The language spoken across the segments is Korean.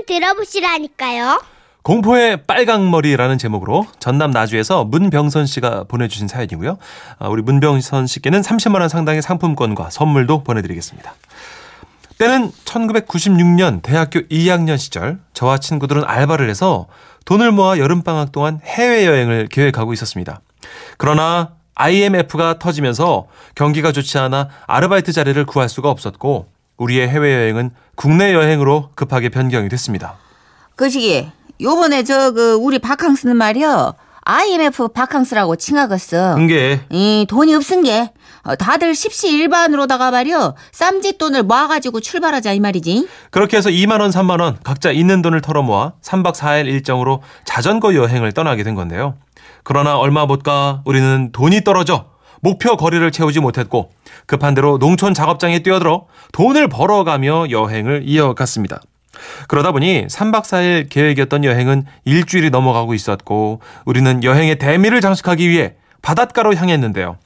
한번 들어보시라니까요. 공포의 빨강머리라는 제목으로 전남 나주에서 문병선 씨가 보내주신 사연이고요. 아, 우리 문병선 씨께는 30만 원 상당의 상품권과 선물도 보내드리겠습니다. 때는 1996년 대학교 2학년 시절 저와 친구들은 알바를 해서 돈을 모아 여름방학 동안 해외여행을 계획하고 있었습니다. 그러나 IMF가 터지면서 경기가 좋지 않아 아르바이트 자리를 구할 수가 없었고 우리의 해외여행은 국내 여행으로 급하게 변경이 됐습니다. 그 시기 요번에 저 그 우리 바캉스는 말이야 IMF 바캉스라고 칭하겠어. 그게 이 돈이 없은 게 어, 다들 십시일반으로다가 말이야 쌈짓 돈을 모아가지고 출발하자 이 말이지. 그렇게 해서 2만 원, 3만 원 각자 있는 돈을 털어 모아 3박 4일 일정으로 자전거 여행을 떠나게 된 건데요. 그러나 얼마 못 가 우리는 돈이 떨어져 목표 거리를 채우지 못했고 급한 대로 농촌 작업장에 뛰어들어 돈을 벌어가며 여행을 이어갔습니다. 그러다 보니 3박 4일 계획이었던 여행은 일주일이 넘어가고 있었고 우리는 여행의 대미를 장식하기 위해 바닷가로 향했는데요.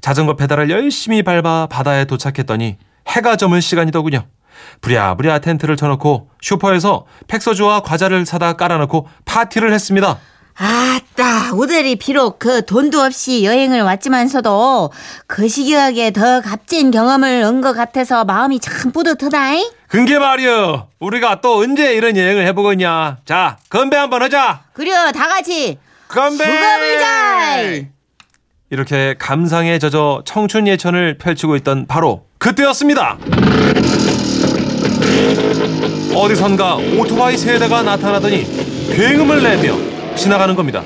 자전거 페달을 열심히 밟아 바다에 도착했더니 해가 저물 시간이더군요. 부랴부랴 텐트를 쳐놓고 슈퍼에서 팩소주와 과자를 사다 깔아놓고 파티를 했습니다. 아따 오들이 비록 그 돈도 없이 여행을 왔지만서도 그 시기하게 더 값진 경험을 한 것 같아서 마음이 참 뿌듯하다잉. 근게 말이여 우리가 또 언제 이런 여행을 해보겠냐? 자 건배 한번 하자. 그려 다 같이. 건배! 수고불자. 이렇게 감상에 젖어 청춘 예천을 펼치고 있던 바로 그때였습니다. 어디선가 오토바이 세대가 나타나더니 굉음을 내며 지나가는 겁니다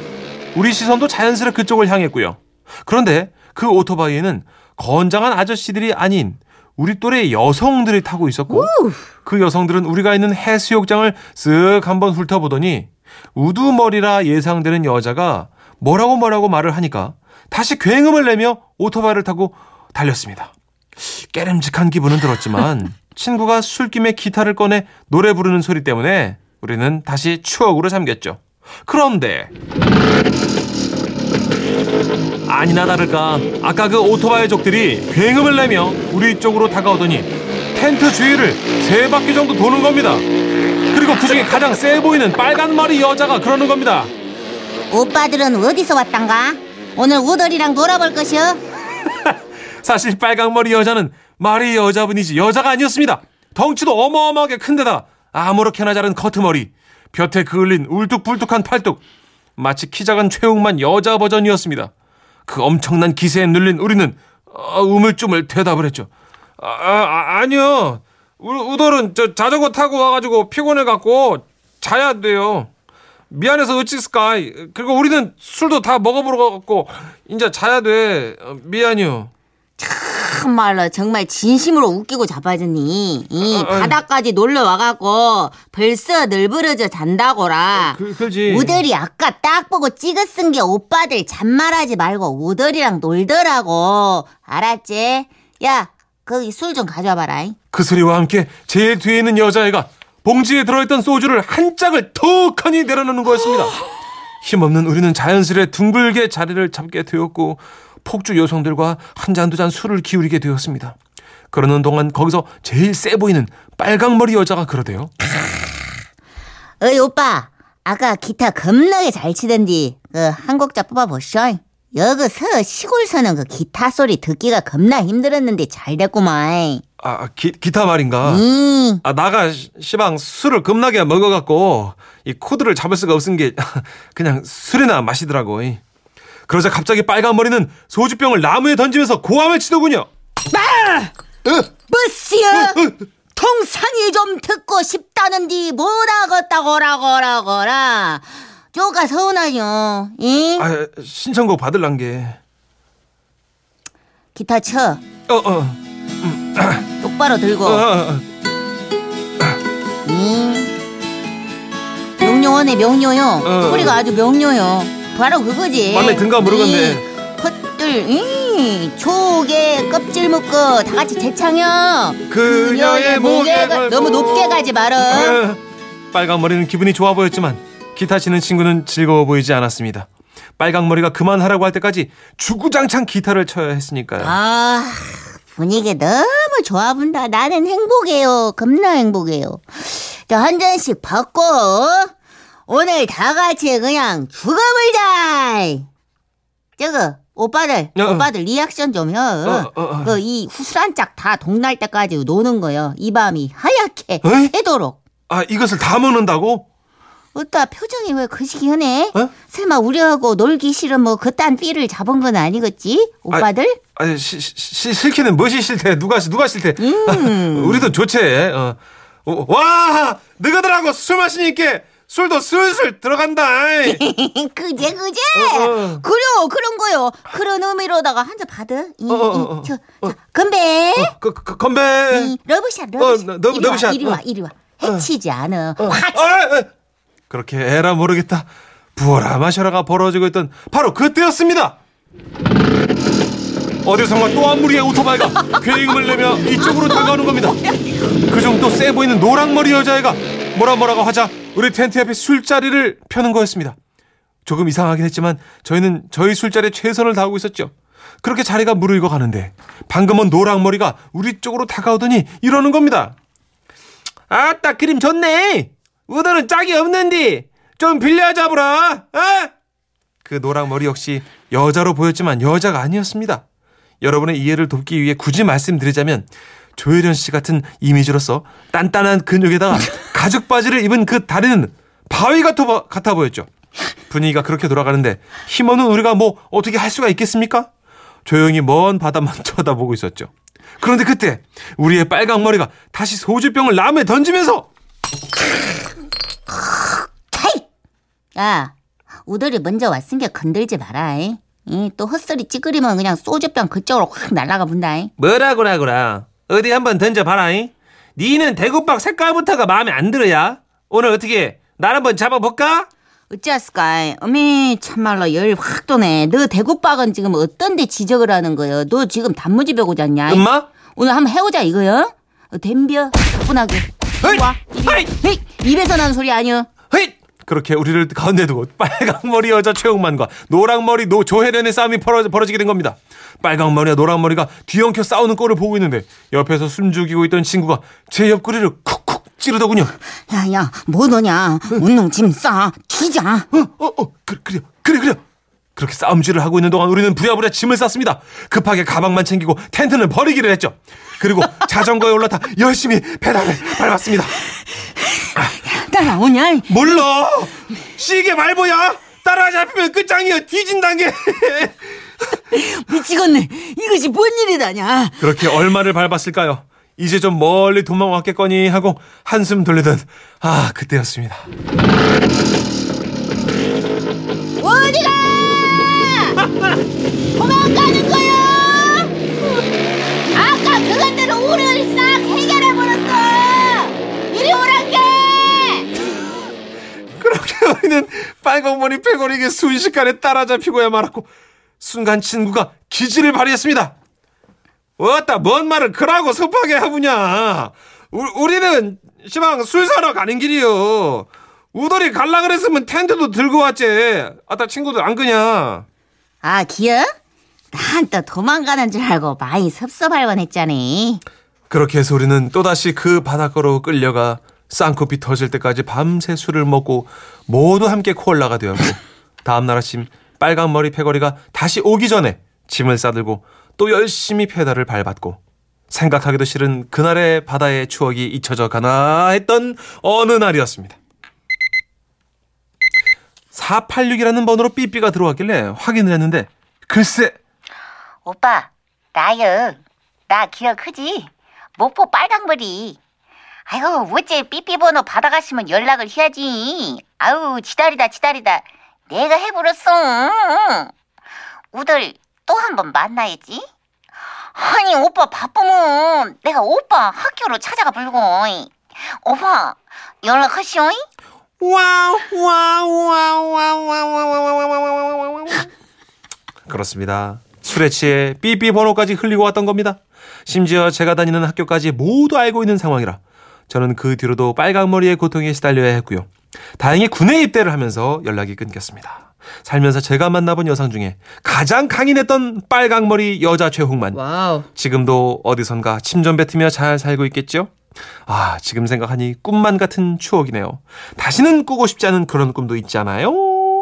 우리 시선도 자연스레 그쪽을 향했고요 그런데 그 오토바이에는 건장한 아저씨들이 아닌 우리 또래 여성들이 타고 있었고 그 여성들은 우리가 있는 해수욕장을 쓱 한번 훑어보더니 우두머리라 예상되는 여자가 뭐라고 뭐라고 말을 하니까 다시 굉음을 내며 오토바이를 타고 달렸습니다. 깨름직한 기분은 들었지만 친구가 술김에 기타를 꺼내 노래 부르는 소리 때문에 우리는 다시 추억으로 잠겼죠. 그런데 아니나 다를까 아까 그 오토바이 족들이 굉음을 내며 우리 쪽으로 다가오더니 텐트 주위를 세 바퀴 정도 도는 겁니다. 그리고 그 중에 가장 세 보이는 빨간 머리 여자가 그러는 겁니다. 오빠들은 어디서 왔단가? 오늘 우덜이랑 놀아볼 것이오. 사실 빨강 머리 여자는 말이 여자분이지 여자가 아니었습니다. 덩치도 어마어마하게 큰데다 아무렇게나 자른 커트머리, 볕에 그을린 울뚝불뚝한 팔뚝, 마치 키 작은 최웅만 여자 버전이었습니다. 그 엄청난 기세에 눌린 우리는 어, 우물쭈물 대답을 했죠. 아, 아 아니요. 우, 우돌은 저 자전거 타고 와가지고 피곤해 갖고 자야 돼요. 미안해서 어찌했을까. 그리고 우리는 술도 다 먹어보러 갔고 이제 자야 돼. 어, 미안해요. 참말로 정말 진심으로 웃기고 자빠졌니? 이 어, 어. 바다까지 놀러 와갖고 벌써 늘부러져 잔다고라. 그, 그지. 우들이 아까 딱 보고 찍어 쓴 게 오빠들 잔말하지 말고 우들이랑 놀더라고. 알았지? 야, 거기 술 좀 가져와봐라. 그 소리와 함께 제일 뒤에 있는 여자애가 봉지에 들어있던 소주를 한 짝을 턱하니 내려놓는 거였습니다. 힘없는 우리는 자연스레 둥글게 자리를 잡게 되었고 폭주 여성들과 한 잔 두 잔 술을 기울이게 되었습니다. 그러는 동안 거기서 제일 세 보이는 빨강머리 여자가 그러대요. 어이 오빠 아까 기타 겁나게 잘 치던디 그한 곡자 뽑아보쇼 여기서 시골서는 그 기타 소리 듣기가 겁나 힘들었는데 잘 됐구만 아, 기, 기타 말인가? 음, 아, 나가 시- 시방 술을 겁나게 먹어갖고 이 코드를 잡을 수가 없은 게 그냥 술이나 마시더라고. 이. 그러자 갑자기 빨간 머리는 소주병을 나무에 던지면서 고함을 치더군요. 뭐시여! 통상이 좀 듣고 싶다는디 뭐라겠다고라고라고라. 쪼가 서운하죠 이? 아, 신청곡 받을란 게. 기타 쳐. 어, 어, 똑바로 들고. 어, 어, 이? 명료하네 명료요. 어. 소리가 아주 명료요 바로 그거지 맘에 든가 모르겠네. 이 헛들 이 조개 껍질 묶고 다 같이 재창여 그녀의 목에 걸고. 너무 높게 가지 말어 어. 빨간 머리는 기분이 좋아 보였지만 기타 치는 친구는 즐거워 보이지 않았습니다. 빨강 머리가 그만하라고 할 때까지 주구장창 기타를 쳐야 했으니까요. 아 분위기 너무 좋아 본다 나는 행복해요 겁나 행복해요 자, 한 잔씩 받고, 오늘 다 같이 그냥 죽어버리자! 저거, 오빠들, 어, 어. 오빠들 리액션 좀 해. 어, 어, 어. 그, 이 후술한 짝 다 동날 때까지 노는 거요. 이 밤이 하얗게 어이? 새도록. 아, 이것을 다 먹는다고? 어따 표정이 왜 거시기 하네? 어? 설마 우리하고 놀기 싫은 뭐 그딴 삐를 잡은 건 아니겠지? 오빠들? 아니, 시, 시, 싫기는 무엇이 싫대? 누가, 누가 싫대? 음. 우리도 좋지. 어. 어, 와! 너희들하고 술 마시니까 술도 슬슬 들어간다. 그제 그제 어, 어. 그려 그런 거요 그런 의미로다가 한 잔 받아 이, 어, 어, 어, 이, 어. 저, 자, 건배 그, 그, 건배. 이, 러브샷 러브샷 어, 러브샷. 와 이리 와 어. 이리 와 해치지 않아 어. 그렇게 에라 모르겠다. 부어라 마셔라가 벌어지고 있던 바로 그때였습니다. 어디선가 또 한 무리의 오토바이가 괴임을 내며 이쪽으로 다가오는 겁니다. 그중 또 세 보이는 노랑머리 여자애가 뭐라 뭐라고 하자 우리 텐트 옆에 술자리를 펴는 거였습니다. 조금 이상하긴 했지만 저희는 저희 술자리에 최선을 다하고 있었죠. 그렇게 자리가 무르익어 가는데 방금은 노랑머리가 우리 쪽으로 다가오더니 이러는 겁니다. 아따 그림 좋네. 우도는 짝이 없는디 좀 빌려 잡으라. 어? 그 노랑머리 역시 여자로 보였지만 여자가 아니었습니다. 여러분의 이해를 돕기 위해 굳이 말씀드리자면 조혜련 씨 같은 이미지로서 단단한 근육에다가 가죽 바지를 입은 그 다리는 바위 같아, 보- 같아 보였죠. 분위기가 그렇게 돌아가는데 힘없는 우리가 뭐 어떻게 할 수가 있겠습니까? 조용히 먼 바다만 쳐다보고 있었죠. 그런데 그때 우리의 빨강 머리가 다시 소주병을 남에 던지면서 차이 야 우들이 먼저 왔으니까 건들지 마라 이. 이, 또 헛소리 찌그리면 그냥 소주병 그쪽으로 확 날아가 본다 이. 뭐라고라고라 어디 한번 던져봐라잉 니는 대구박 색깔부터가 마음에 안 들어야 오늘 어떻게 날 한번 잡아볼까? 어찌했을까? 어미 참말로 열 확 도네. 너 대구박은 지금 어떤 데 지적을 하는 거요? 너 지금 단무지 배고 잤냐? 엄마? 오늘 한번 해보자 이거요? 어. Hey! 이리 와. Hey! 입에서 나는 소리 아니여. 그렇게 우리를 가운데 두고 빨강머리 여자 최홍만과 노랑머리 노 조혜련의 싸움이 벌어, 벌어지게 된 겁니다. 빨강머리와 노랑머리가 뒤엉켜 싸우는 꼴을 보고 있는데 옆에서 숨죽이고 있던 친구가 제 옆구리를 쿡쿡 찌르더군요. 야야 뭐 너냐? 운동 짐 싸. 기자. 어, 어, 어, 그, 그래, 그래, 그래. 그렇게 싸움질을 하고 있는 동안 우리는 부랴부랴 짐을 쌌습니다. 급하게 가방만 챙기고 텐트는 버리기를 했죠. 그리고 자전거에 올라타 열심히 페달을 밟았습니다. 따라오냐? 몰라! 시계 말보야! 따라잡히면 끝장이야! 뒤진단 게! 미치겠네. 이것이 뭔 일이다냐? 그렇게 얼마를 밟았을까요? 이제 좀 멀리 도망왔겠거니 하고 한숨 돌리던 아 그때였습니다. 우리는 빨강머리 패거리에게 순식간에 따라잡히고야 말았고 순간 친구가 기지를 발휘했습니다. 왔다 뭔 말을 그라고 섭하게 하부냐. 우, 우리는 시방 술 사러 가는 길이요. 우돌이 갈라 그랬으면 텐트도 들고 왔지. 아따 친구들 안 그냐. 아 기어? 난 또 도망가는 줄 알고 많이 섭섭할 뻔했잖니. 그렇게 해서 우리는 또다시 그 바닷가로 끌려가 쌍코피 터질 때까지 밤새 술을 먹고 모두 함께 콜라가 되었고 다음날 아침 빨강머리 패거리가 다시 오기 전에 짐을 싸들고 또 열심히 페달을 밟았고 생각하기도 싫은 그날의 바다의 추억이 잊혀져 가나 했던 어느 날이었습니다. 486이라는 번호로 삐삐가 들어왔길래 확인을 했는데 글쎄 오빠 나요. 나 기억허지? 목포 빨강머리. 아이고 어째 삐삐번호 받아가시면 연락을 해야지. 아우 지다리다 지다리다. 내가 해버렸어. 우들 또 한 번 만나야지. 아니 오빠 바쁘면 내가 오빠 학교로 찾아가 불고. 오빠 연락하시오. wow wow wow wow wow wow wow wow 그렇습니다. 술에 취해 삐삐 번호까지 흘리고 왔던 겁니다. 심지어 제가 다니는 학교까지 모두 알고 있는 상황이라 저는 그 뒤로도 빨강머리의 고통에 시달려야 했고요. 다행히 군에 입대를 하면서 연락이 끊겼습니다. 살면서 제가 만나본 여성 중에 가장 강인했던 빨강머리 여자 최홍만. wow. 지금도 어디선가 침좀 뱉으며 잘 살고 있겠죠? 아, 지금 생각하니 꿈만 같은 추억이네요. 다시는 꾸고 싶지 않은 그런 꿈도 있잖아요.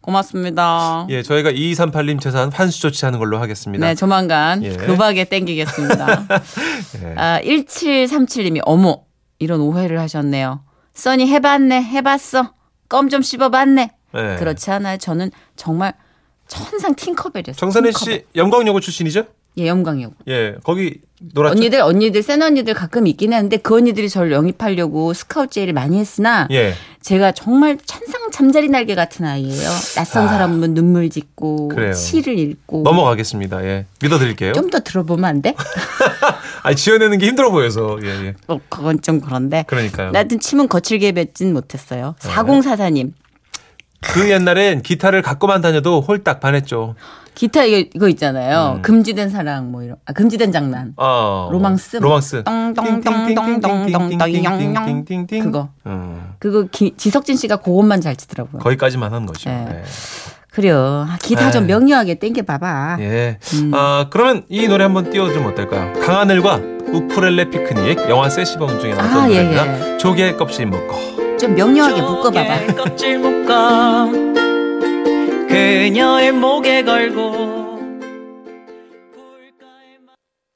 고맙습니다. 예, 저희가 2238님 재산 환수 조치하는 걸로 하겠습니다. 네, 조만간 예. 급하게 땡기겠습니다. 예. 아, 1737님이 어머 이런 오해를 하셨네요. 써니 해봤네 해봤어 껌 좀 씹어봤네. 네. 그렇지 않아요. 저는 정말 천상 팅커벨이었어요. 정선혜 팅커벨. 씨 영광여고 출신이죠? 예, 영광이고. 예, 거기 놀았죠. 언니들 언니들 센 언니들 가끔 있긴 하는데 그 언니들이 저를 영입하려고 스카우트 제의를 많이 했으나 예. 제가 정말 천상 잠자리 날개 같은 아이예요. 낯선 아. 사람 보면 눈물 짓고 그래요. 시를 읽고 넘어가겠습니다. 예. 믿어드릴게요. 좀 더 들어보면 안 돼? 아, 지어내는 게 힘들어 보여서. 예, 예. 어, 그건 좀 그런데. 그러니까요. 나든 침은 거칠게 뱉진 못했어요. 네. 4044님. 그 옛날엔 기타를 갖고만 다녀도 홀딱 반했죠. 기타 이거 있잖아요. 음. 금지된 사랑 뭐 이런 아 금지된 장난. 어, 로망스. 로망스. 똥똥똥똥똥똥똥 그거. 음. 그거 기, 지석진 씨가 그것만 잘 치더라고요. 거기까지만 한 거죠. 네. 네. 그래요. 기타 에이. 좀 명료하게 땡겨 봐봐. 예. 음. 아 그러면 이 노래 한번 띄워주면 어떨까요? 강하늘과 우프렐레 피크닉 영화 세시범 중에 나왔던 아, 노래입니다. 예, 예. 조개 껍질 묶어. 좀 명료하게 묶어봐봐. 조개 껍질 묶어. 그녀의 목에 걸고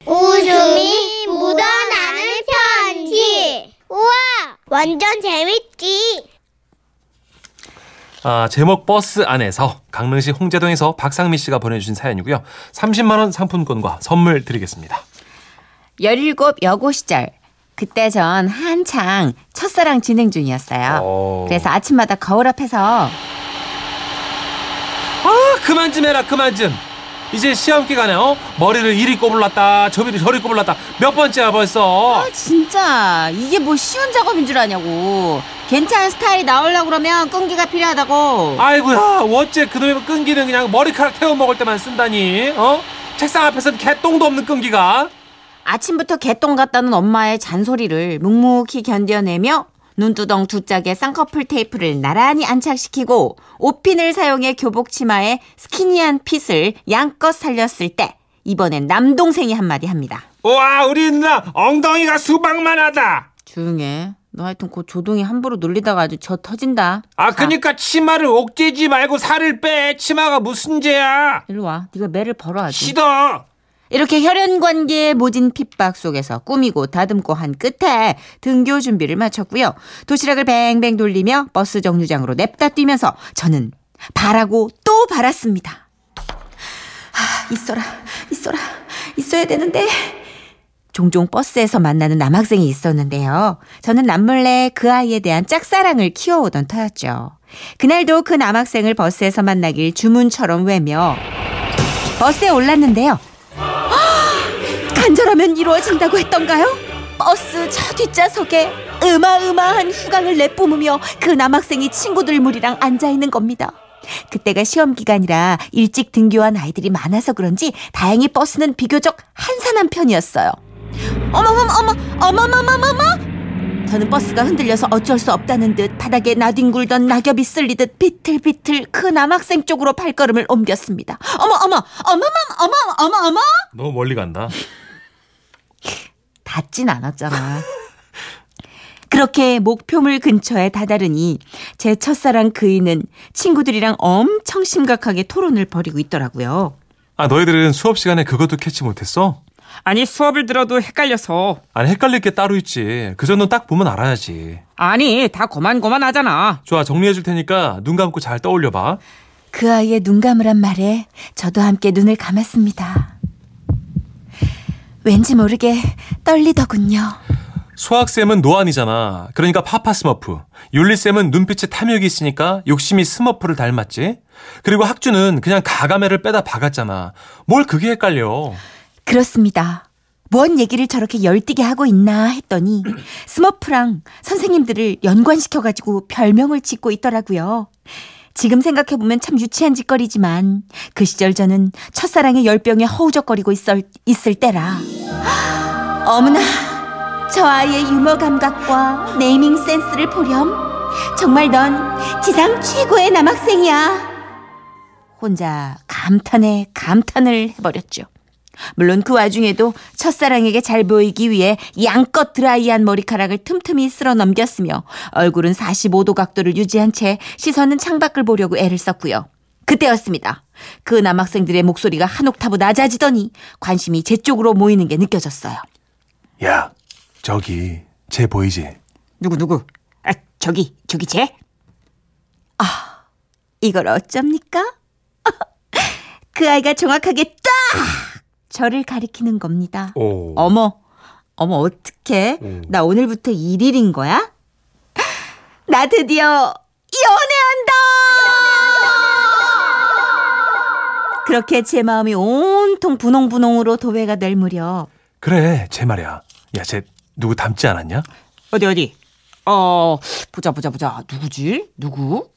웃음이 묻어나는 편지. 우와, 완전 재밌지. 아, 제목 버스 안에서 강릉시 홍제동에서 박상미 씨가 보내주신 사연이고요. 30만 원 상품권과 선물 드리겠습니다. 17 여고 시절. 그때 전 한창 첫사랑 진행 중이었어요. 오. 그래서 아침마다 거울 앞에서 아, 그만 좀 해라, 그만 좀. 이제 시험 기간에 어? 머리를 이리 꼬불렀다, 저리를 저리 꼬불렀다. 몇 번째야 벌써. 아, 진짜 이게 뭐 쉬운 작업인 줄 아냐고. 괜찮은 스타일이 나오려고 그러면 끈기가 필요하다고. 아이고야, 어째 그놈의 끈기는 그냥 머리카락 태워 먹을 때만 쓴다니. 어? 책상 앞에서 개똥도 없는 끈기가. 아침부터 개똥 같다는 엄마의 잔소리를 묵묵히 견뎌내며 눈두덩 두 짝의 쌍꺼풀 테이프를 나란히 안착시키고 옷핀을 사용해 교복 치마에 스키니한 핏을 양껏 살렸을 때 이번엔 남동생이 한마디 합니다. 와, 우리 누나 엉덩이가 수박만하다. 조용해. 너 하여튼 그 조동이 함부로 놀리다가 아주 저 터진다. 아, 자, 그니까 치마를 옥죄지 말고 살을 빼. 치마가 무슨 죄야? 일로 와. 네가 매를 벌어 아주. 싫어. 이렇게 혈연 관계에 모진 핍박 속에서 꾸미고 다듬고 한 끝에 등교 준비를 마쳤고요. 도시락을 뱅뱅 돌리며 버스 정류장으로 냅다 뛰면서 저는 바라고 또 바랐습니다. 아, 있어라, 있어라, 있어야 되는데. 종종 버스에서 만나는 남학생이 있었는데요. 저는 남몰래 그 아이에 대한 짝사랑을 키워오던 터였죠. 그날도 그 남학생을 버스에서 만나길 주문처럼 외며 버스에 올랐는데요. 간절하면 이루어진다고 했던가요? 버스 저 뒷좌석에 어마어마한 후광을 내뿜으며 그 남학생이 친구들 무리랑 앉아있는 겁니다. 그때가 시험 기간이라 일찍 등교한 아이들이 많아서 그런지 다행히 버스는 비교적 한산한 편이었어요. 어머머머 어머 어머머머머머 저는 버스가 흔들려서 어쩔 수 없다는 듯 바닥에 나뒹굴던 낙엽이 쓸리듯 비틀비틀 그 남학생 쪽으로 발걸음을 옮겼습니다. 어머 어머 어머머 어머 어머 어머 너무 멀리 간다. 닿진 않았잖아. 그렇게 목표물 근처에 다다르니 제 첫사랑 그이는 친구들이랑 엄청 심각하게 토론을 벌이고 있더라고요. 아, 너희들은 수업 시간에 그것도 캐치 못했어? 아니 수업을 들어도 헷갈려서 아니, 헷갈릴 게 따로 있지. 그 정도는 딱 보면 알아야지. 아니 다 고만고만하잖아 좋아, 정리해 줄 테니까 눈 감고 잘 떠올려 봐. 그 아이의 눈 감으란 말에 저도 함께 눈을 감았습니다. 왠지 모르게 떨리더군요. 수학쌤은 노안이잖아. 그러니까 파파 스머프. 윤리쌤은 눈빛에 탐욕이 있으니까 욕심이 스머프를 닮았지. 그리고 학주는 그냥 가가멜을 빼다 박았잖아. 뭘 그게 헷갈려. 그렇습니다. 뭔 얘기를 저렇게 열띠게 하고 있나 했더니 스머프랑 선생님들을 연관시켜가지고 별명을 짓고 있더라고요. 지금 생각해보면 참 유치한 짓거리지만 그 시절 저는 첫사랑의 열병에 허우적거리고 있을, 있을 때라. 어머나, 저 아이의 유머 감각과 네이밍 센스를 보렴. 정말 넌 지상 최고의 남학생이야. 혼자 감탄에 감탄을 해버렸죠. 물론 그 와중에도 첫사랑에게 잘 보이기 위해 양껏 드라이한 머리카락을 틈틈이 쓸어 넘겼으며 얼굴은 45도 각도를 유지한 채 시선은 창밖을 보려고 애를 썼고요. 그때였습니다. 그 남학생들의 목소리가 한 옥타브 낮아지더니 관심이 제 쪽으로 모이는 게 느껴졌어요. 야, 저기 쟤 보이지? 누구 누구? 아 저기 저기 쟤? 아 이걸 어쩝니까? 그 아이가 정확하게 딱 저를 가리키는 겁니다. 오. 어머, 어머, 어떡해? 음. 나 오늘부터 일일인 거야? 나 드디어 연애한다! 그렇게 제 마음이 온통 분홍분홍으로 도배가 될 무렵. 그래, 쟤 말이야. 야, 쟤 누구 닮지 않았냐? 어디 어디? 어 보자 보자 보자 누구지? 누구?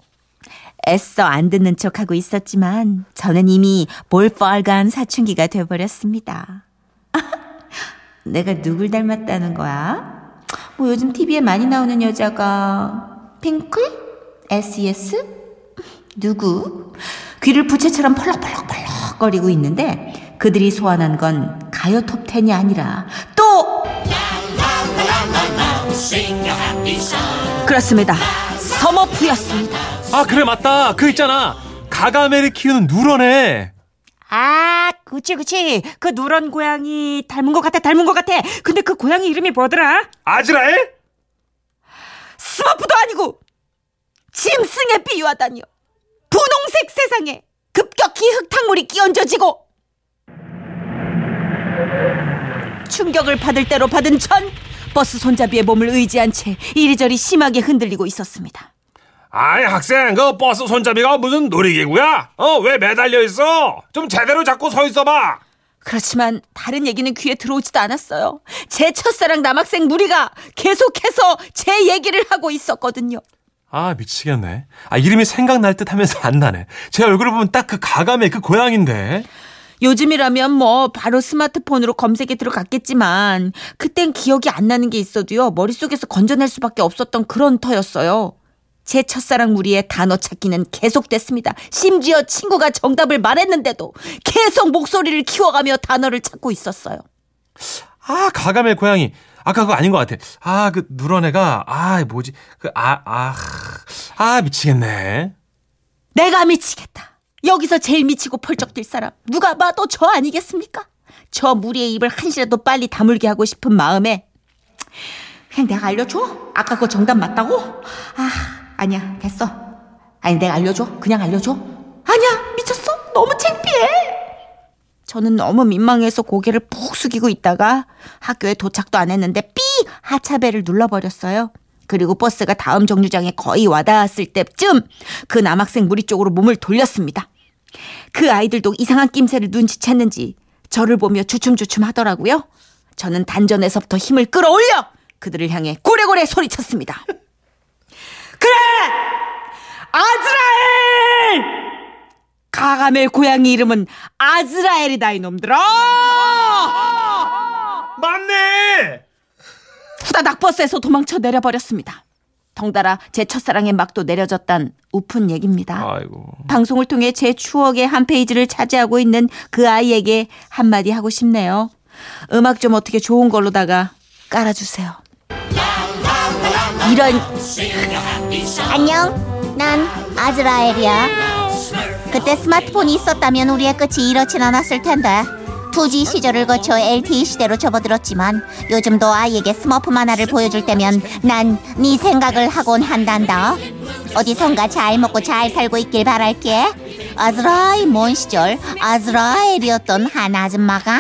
애써 안 듣는 척하고 있었지만 저는 이미 볼빨간 사춘기가 돼버렸습니다. 내가 누굴 닮았다는 거야? 뭐 요즘 TV에 많이 나오는 여자가 핑클? SES? 누구? 귀를 부채처럼 펄럭펄럭펄럭 거리고 있는데 그들이 소환한 건 가요 톱10이 아니라 또 그렇습니다. 서머프였습니다. 아, 그래 맞다. 그 있잖아. 가가멜이 키우는 누런애. 아 그치 그치 그 누런 고양이 닮은 것 같아 닮은 것 같아 근데 그 고양이 이름이 뭐더라? 아즈라엘? 스머프도 아니고 짐승에 비유하다니요. 분홍색 세상에 급격히 흙탕물이 끼얹어지고 충격을 받을 대로 받은 전 버스 손잡이의 몸을 의지한 채 이리저리 심하게 흔들리고 있었습니다. 아이 학생 그 버스 손잡이가 무슨 놀이기구야? 어 왜 매달려 있어? 좀 제대로 잡고 서 있어봐. 그렇지만 다른 얘기는 귀에 들어오지도 않았어요. 제 첫사랑 남학생 무리가 계속해서 제 얘기를 하고 있었거든요. 아 미치겠네. 아 이름이 생각날 듯 하면서 안 나네. 제 얼굴을 보면 딱 그 가가멜 그 고양인데. 요즘이라면 뭐 바로 스마트폰으로 검색에 들어갔겠지만 그땐 기억이 안 나는 게 있어도요 머릿속에서 건져낼 수밖에 없었던 그런 터였어요. 제 첫사랑 무리의 단어 찾기는 계속됐습니다. 심지어 친구가 정답을 말했는데도 계속 목소리를 키워가며 단어를 찾고 있었어요. 아 가가멜 고양이. 아까 그거 아닌 것 같아. 아 그 누런 애가 아 뭐지 그 아 아 아 미치겠네. 내가 미치겠다. 여기서 제일 미치고 펄쩍 뛸 사람 누가 봐도 저 아니겠습니까? 저 무리의 입을 한시라도 빨리 다물게 하고 싶은 마음에 그냥 내가 알려줘? 아까 그거 정답 맞다고? 아 아니야 됐어. 아니 내가 알려줘. 그냥 알려줘. 아니야 미쳤어? 너무 창피해. 저는 너무 민망해서 고개를 푹 숙이고 있다가 학교에 도착도 안 했는데 삐! 하차벨을 눌러버렸어요. 그리고 버스가 다음 정류장에 거의 와닿았을 때쯤 그 남학생 무리 쪽으로 몸을 돌렸습니다. 그 아이들도 이상한 낌새를 눈치챘는지 저를 보며 주춤주춤 하더라고요. 저는 단전에서부터 힘을 끌어올려 그들을 향해 고래고래 소리쳤습니다. 그래! 아즈라엘! 가가멜 고양이 이름은 아즈라엘이다 이놈들아! 맞네. 후다닥 버스에서 도망쳐 내려버렸습니다. 덩달아 제 첫사랑의 막도 내려졌단 우픈 얘기입니다. 아이고. 방송을 통해 제 추억의 한 페이지를 차지하고 있는 그 아이에게 한마디 하고 싶네요. 음악 좀 어떻게 좋은 걸로다가 깔아주세요. 이런 안녕. 난 아즈라엘이야. 그때 스마트폰이 있었다면 우리의 끝이 이렇진 않았을 텐데. 2G 시절을 거쳐 LTE 시대로 접어들었지만 요즘도 아이에게 스머프 만화를 보여줄 때면 난 네 생각을 하곤 한단다. 어디선가 잘 먹고 잘 살고 있길 바랄게. 아즈라엘 먼 시절 아즈라엘이었던 한 아줌마가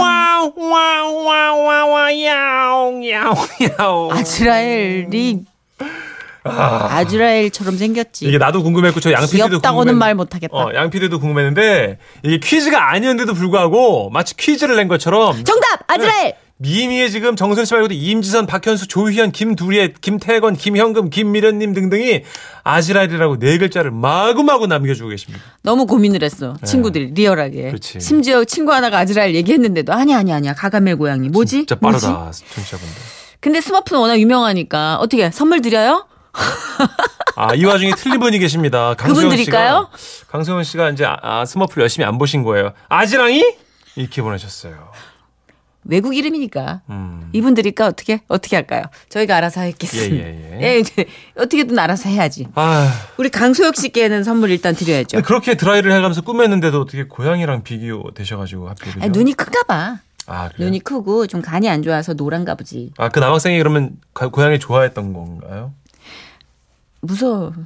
wow wow wow wow 야옹 야옹 야옹. 아즈라엘이 아즈라엘처럼 생겼지. 이게 나도 궁금했고 저 양피디도 귀엽다고는 말 못하겠다. 어, 양피디도 궁금했는데 이게 퀴즈가 아니었는데도 불구하고 마치 퀴즈를 낸 것처럼 정답 아즈라엘. 미미에 지금 정선 씨 말고도 임지선, 박현수, 조희연, 김두리엣, 김태건, 김현금, 김미련님 등등이 아즈라엘이라고 네 글자를 마구마구 남겨주고 계십니다. 너무 고민을 했어. 친구들이 리얼하게. 네. 그렇지. 심지어 친구 하나가 아즈라엘 얘기했는데도 아니 아니 아니야 가가멜 고양이 뭐지? 진짜? 빠르다, 청취자분들. 근데 스머프는 워낙 유명하니까 어떻게 선물 드려요? 아, 이 와중에 틀린 분이 계십니다. 그분 강소연? 씨가, 이제 아, 아, 스머프를 열심히 안 보신 거예요. 아지랑이? 이렇게 보내셨어요. 외국 이름이니까 음. 이분 드릴까 어떻게 어떻게 할까요? 저희가 알아서 하겠습니다. 예, 예, 예. 이제 어떻게든 알아서 해야지. 아, 우리 강소혁 씨께는 선물 일단 드려야죠. 그렇게 드라이를 해가면서 꾸몄는데도 어떻게 고양이랑 비교 되셔가지고 하필? 아니, 눈이 큰가 봐. 아, 그래요? 눈이 크고 좀 간이 안 좋아서 노란가 보지. 아, 그 남학생이 그러면 가- 고양이 좋아했던 건가요? 무서워.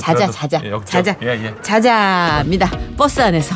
자자 자자 예, 역적. 자자 예, 예. 자자입니다. 버스 안에서